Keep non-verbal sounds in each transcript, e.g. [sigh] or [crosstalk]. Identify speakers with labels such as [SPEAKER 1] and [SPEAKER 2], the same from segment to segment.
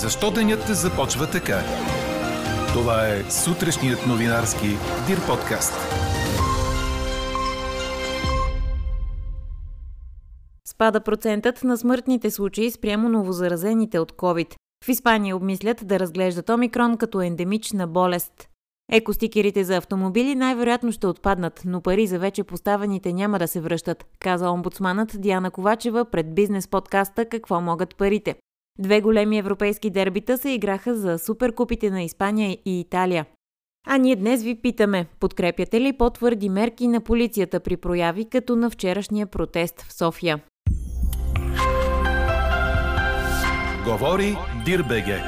[SPEAKER 1] Защо денят започва така? Това е сутрешният новинарски Дир подкаст.
[SPEAKER 2] Спада процентът на смъртните случаи спрямо новозаразените от COVID. В Испания обмислят да разглеждат омикрон като ендемична болест. Екостикерите за автомобили най-вероятно ще отпаднат, но пари за вече поставените няма да се връщат, каза омбудсманът Диана Ковачева пред бизнес подкаста Какво могат парите. Две големи европейски дербита се играха за суперкупите на Испания и Италия. А ние днес ви питаме, подкрепяте ли по-твърди мерки на полицията при прояви като на вчерашния протест в София?
[SPEAKER 1] Говори Дирбеге.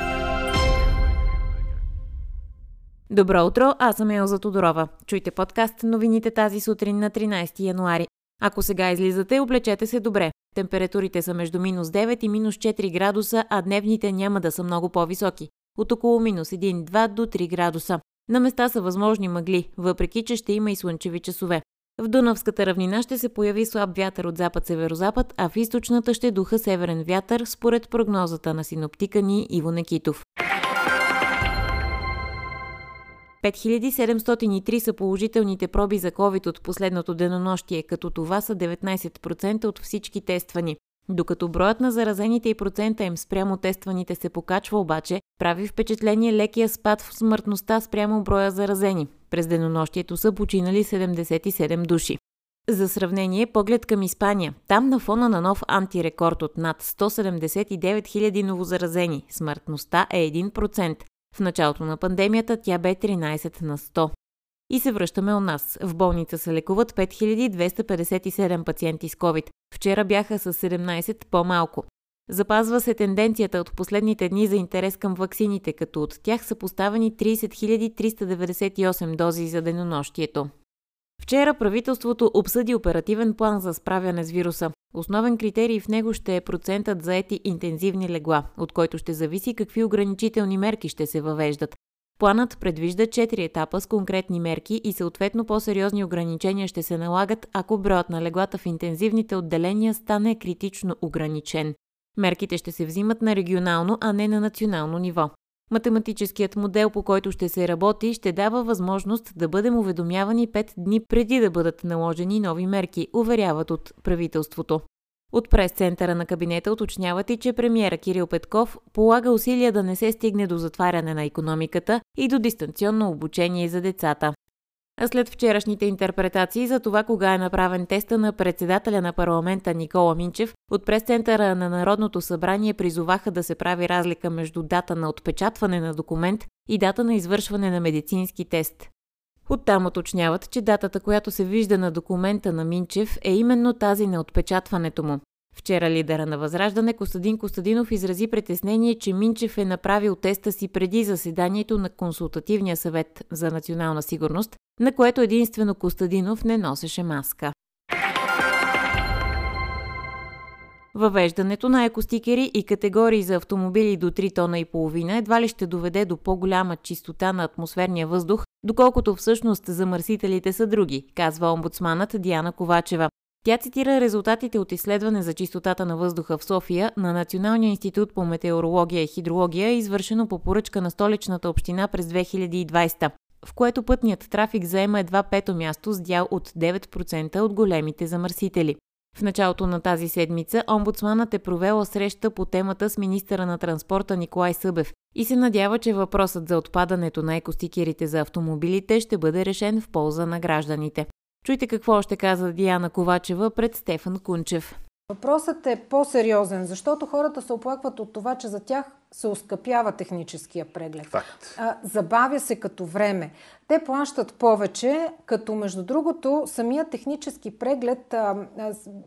[SPEAKER 2] Добро утро, аз съм Елза Тодорова. Чуйте подкаст новините тази сутрин на 13 януари. Ако сега излизате, облечете се добре. Температурите са между минус 9 и минус 4 градуса, а дневните няма да са много по-високи. От около минус 1-2 до 3 градуса. На места са възможни мъгли, въпреки че ще има и слънчеви часове. В Дунавската равнина ще се появи слаб вятър от запад-северозапад, а в източната ще духа северен вятър, според прогнозата на синоптика ни Иво Некитов. 5703 са положителните проби за COVID от последното денонощие, като това са 19% от всички тествани. Докато броят на заразените и процента им спрямо тестваните се покачва обаче, прави впечатление лекия спад в смъртността спрямо броя заразени. През денонощието са починали 77 души. За сравнение, поглед към Испания. Там на фона на нов антирекорд от над 179 000 новозаразени, смъртността е 1%. В началото на пандемията тя бе 13 на 100. И се връщаме у нас. В болница се лекуват 5257 пациенти с COVID. Вчера бяха с 17 по-малко. Запазва се тенденцията от последните дни за интерес към ваксините, като от тях са поставени 30 398 дози за денонощието. Вчера правителството обсъди оперативен план за справяне с вируса. Основен критерий в него ще е процентът заети интензивни легла, от който ще зависи какви ограничителни мерки ще се въвеждат. Планът предвижда 4 етапа с конкретни мерки и съответно по-сериозни ограничения ще се налагат, ако броят на леглата в интензивните отделения стане критично ограничен. Мерките ще се взимат на регионално, а не на национално ниво. Математическият модел, по който ще се работи, ще дава възможност да бъдем уведомявани 5 дни преди да бъдат наложени нови мерки, уверяват от правителството. От прес-центъра на кабинета уточняват и, че премиера Кирил Петков полага усилия да не се стигне до затваряне на економиката и до дистанционно обучение за децата. А след вчерашните интерпретации за това кога е направен теста на председателя на парламента Никола Минчев, от прес-центъра на Народното събрание призоваха да се прави разлика между дата на отпечатване на документ и дата на извършване на медицински тест. Оттам уточняват, че датата, която се вижда на документа на Минчев, е именно тази на отпечатването му. Вчера лидера на Възраждане Костадин Костадинов изрази притеснение, че Минчев е направил теста си преди заседанието на Консултативния съвет за национална сигурност, на което единствено Костадинов не носеше маска. Въвеждането на екостикери и категории за автомобили до 3 тона и половина едва ли ще доведе до по-голяма чистота на атмосферния въздух, доколкото всъщност замърсителите са други, казва омбудсманът Диана Ковачева. Тя цитира резултатите от изследване за чистотата на въздуха в София на Националния институт по метеорология и хидрология, извършено по поръчка на столичната община през 2020 в което пътният трафик заема едва пето място с дял от 9% от големите замърсители. В началото на тази седмица омбудсманът е провела среща по темата с министъра на транспорта Николай Събев и се надява, че въпросът за отпадането на екостикерите за автомобилите ще бъде решен в полза на гражданите. Чуйте какво още каза Диана Ковачева пред Стефан Кунчев.
[SPEAKER 3] Въпросът е по-сериозен, защото хората се оплакват от това, че за тях се оскъпява техническия преглед.
[SPEAKER 4] Факт.
[SPEAKER 3] А, забавя се като време. Те плащат повече, като между другото самия технически преглед, а,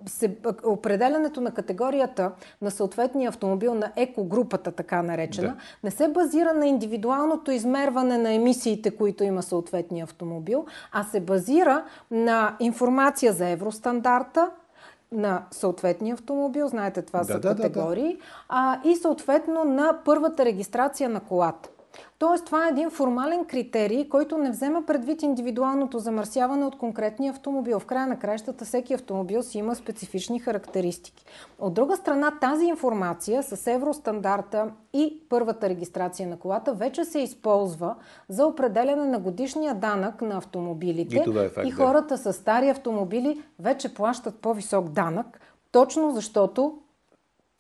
[SPEAKER 3] се, определенето на категорията на съответния автомобил на екогрупата, така наречена, да. не се базира на индивидуалното измерване на емисиите, които има съответния автомобил, а се базира на информация за евростандарта, на съответния автомобил, знаете това да, са да, категории, да, да. А, и съответно на първата регистрация на колата. Тоест, това е един формален критерий, който не взема предвид индивидуалното замърсяване от конкретния автомобил. В края на краищата всеки автомобил си има специфични характеристики. От друга страна, тази информация с евростандарта и първата регистрация на колата вече се използва за определяне на годишния данък на автомобилите.
[SPEAKER 4] И, е факт,
[SPEAKER 3] и хората да. с стари автомобили вече плащат по-висок данък, точно защото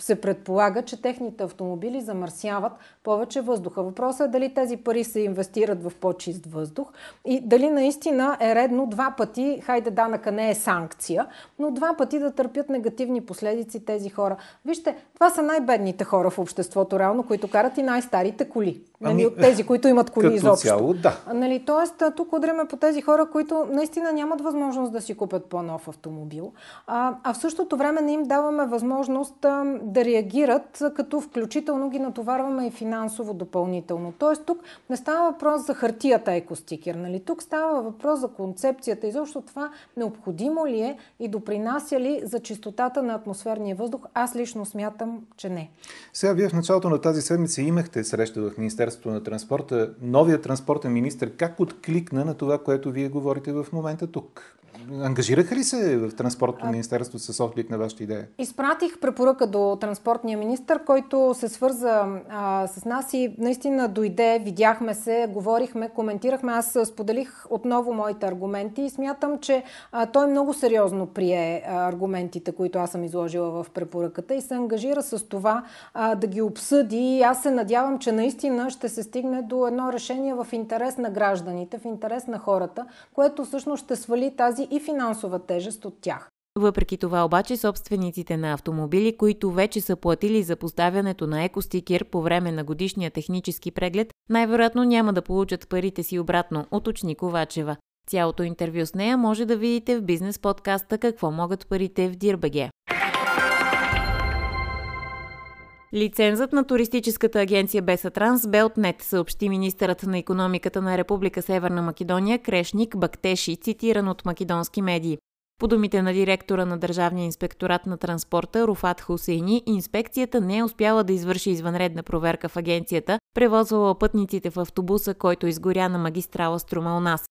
[SPEAKER 3] се предполага, че техните автомобили замърсяват повече въздуха. Въпросът е дали тези пари се инвестират в по-чист въздух и дали наистина е редно два пъти, хайде данъка не е санкция, но два пъти да търпят негативни последици тези хора. Вижте, това са най-бедните хора в обществото, реално, които карат и най-старите коли. Нали, ами, от тези, [laughs] които имат коли
[SPEAKER 4] като
[SPEAKER 3] изобщо.
[SPEAKER 4] Цяло, да.
[SPEAKER 3] Нали, тоест, тук удреме по тези хора, които наистина нямат възможност да си купят по-нов автомобил. А, а в същото време не им даваме възможност а, да реагират, като включително ги натоварваме и финансово допълнително. Тоест, тук не става въпрос за хартията екостикер. Нали? Тук става въпрос за концепцията. Изобщо това необходимо ли е и допринася ли за чистотата на атмосферния въздух? Аз лично смятам, че не.
[SPEAKER 4] Сега, вие в началото на тази седмица имахте среща в Министерството Министерството на транспорта, новият транспортен министр как откликна на това, което вие говорите в момента тук? Ангажираха ли се в Транспортното министерство с отклик на вашата идея?
[SPEAKER 3] Изпратих препоръка до транспортния министр, който се свърза а, с нас и наистина дойде, видяхме се, говорихме, коментирахме. Аз споделих отново моите аргументи и смятам, че а, той много сериозно прие а, аргументите, които аз съм изложила в препоръката и се ангажира с това а, да ги обсъди. И аз се надявам, че наистина ще се стигне до едно решение в интерес на гражданите, в интерес на хората, което всъщност ще свали тази и финансова тежест от тях.
[SPEAKER 2] Въпреки това обаче собствениците на автомобили, които вече са платили за поставянето на екостикер по време на годишния технически преглед, най-вероятно няма да получат парите си обратно, уточни Ковачева. Цялото интервю с нея може да видите в бизнес подкаста Какво могат парите в Дирбеге. Лицензът на туристическата агенция Беса Транс бе отнет, съобщи министърът на економиката на Република Северна Македония Крешник Бактеши, цитиран от македонски медии. По думите на директора на Държавния инспекторат на транспорта Руфат Хусейни, инспекцията не е успяла да извърши извънредна проверка в агенцията, превозвала пътниците в автобуса, който изгоря на магистрала Струма у нас.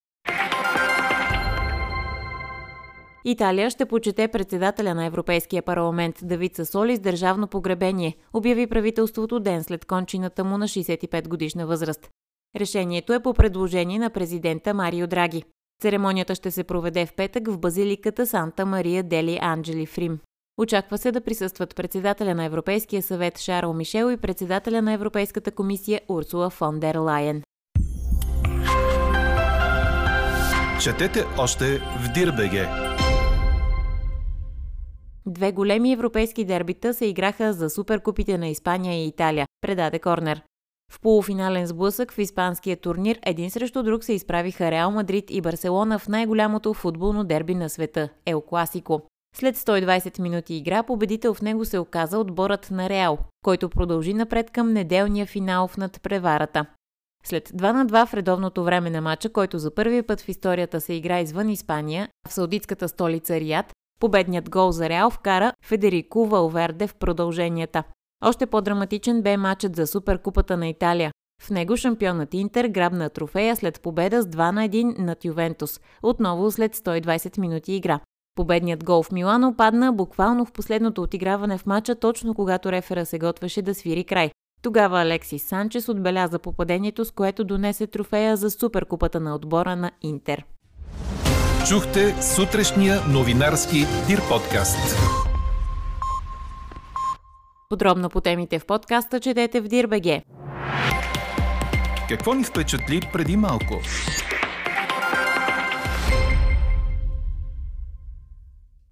[SPEAKER 2] Италия ще почете председателя на Европейския парламент Давид Сасоли с държавно погребение, обяви правителството ден след кончината му на 65 годишна възраст. Решението е по предложение на президента Марио Драги. Церемонията ще се проведе в петък в базиликата Санта Мария Дели Анджели в Рим. Очаква се да присъстват председателя на Европейския съвет Шарл Мишел и председателя на Европейската комисия Урсула фон дер Лайен.
[SPEAKER 1] Четете още в Дирбеге!
[SPEAKER 2] Две големи европейски дербита се играха за суперкупите на Испания и Италия, предаде Корнер. В полуфинален сблъсък в испанския турнир един срещу друг се изправиха Реал Мадрид и Барселона в най-голямото футболно дерби на света – Ел Класико. След 120 минути игра, победител в него се оказа отборът на Реал, който продължи напред към неделния финал в надпреварата. След 2 на 2 в редовното време на матча, който за първи път в историята се игра извън Испания, в саудитската столица Рият, Победният гол за Реал вкара Федерико Валверде в продълженията. Още по-драматичен бе матчът за Суперкупата на Италия. В него шампионът Интер грабна трофея след победа с 2 на 1 над Ювентус, отново след 120 минути игра. Победният гол в Милано падна буквално в последното отиграване в матча, точно когато рефера се готвеше да свири край. Тогава Алексис Санчес отбеляза попадението, с което донесе трофея за Суперкупата на отбора на Интер.
[SPEAKER 1] Чухте сутрешния новинарски Дир подкаст.
[SPEAKER 2] Подробно по темите в подкаста четете в Дирбеге.
[SPEAKER 1] Какво ни впечатли преди малко?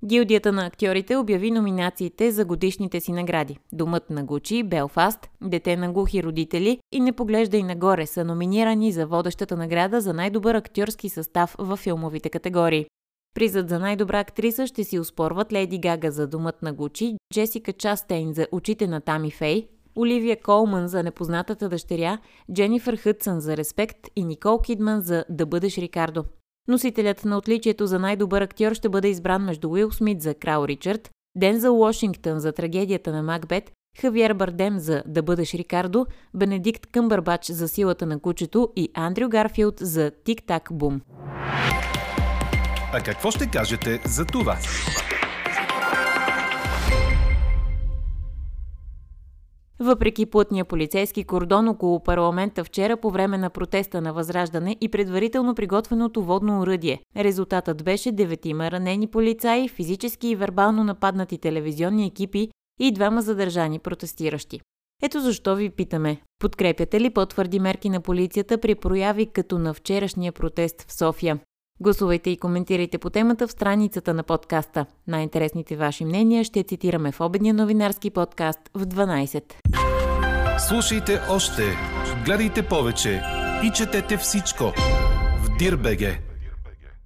[SPEAKER 2] Гилдията на актьорите обяви номинациите за годишните си награди. Думът на Гучи, Белфаст, Дете на глухи родители и Не поглеждай нагоре са номинирани за водещата награда за най-добър актьорски състав в филмовите категории. Призът за най-добра актриса ще си успорват Леди Гага за Думът на Гучи, Джесика Частейн за Очите на Тами Фей, Оливия Колман за Непознатата дъщеря, Дженифър Хътсън за Респект и Никол Кидман за Да бъдеш Рикардо. Носителят на отличието за най-добър актьор ще бъде избран между Уил Смит за Крал Ричард, Дензел Уошингтън за трагедията на Макбет Хавиер Бардем за Да бъдеш Рикардо, Бенедикт Къмбърбач за силата на кучето и Андрю Гарфилд за Тик-так бум.
[SPEAKER 1] А какво ще кажете за това?
[SPEAKER 2] Въпреки плътния полицейски кордон около парламента вчера по време на протеста на Възраждане и предварително приготвеното водно оръдие, резултатът беше деветима ранени полицаи, физически и вербално нападнати телевизионни екипи и двама задържани протестиращи. Ето защо ви питаме, подкрепяте ли по-твърди мерки на полицията при прояви като на вчерашния протест в София? Гласувайте и коментирайте по темата в страницата на подкаста. Най-интересните ваши мнения ще цитираме в обедния новинарски подкаст в 12.
[SPEAKER 1] Слушайте още, гледайте повече и четете всичко в Дирбеге.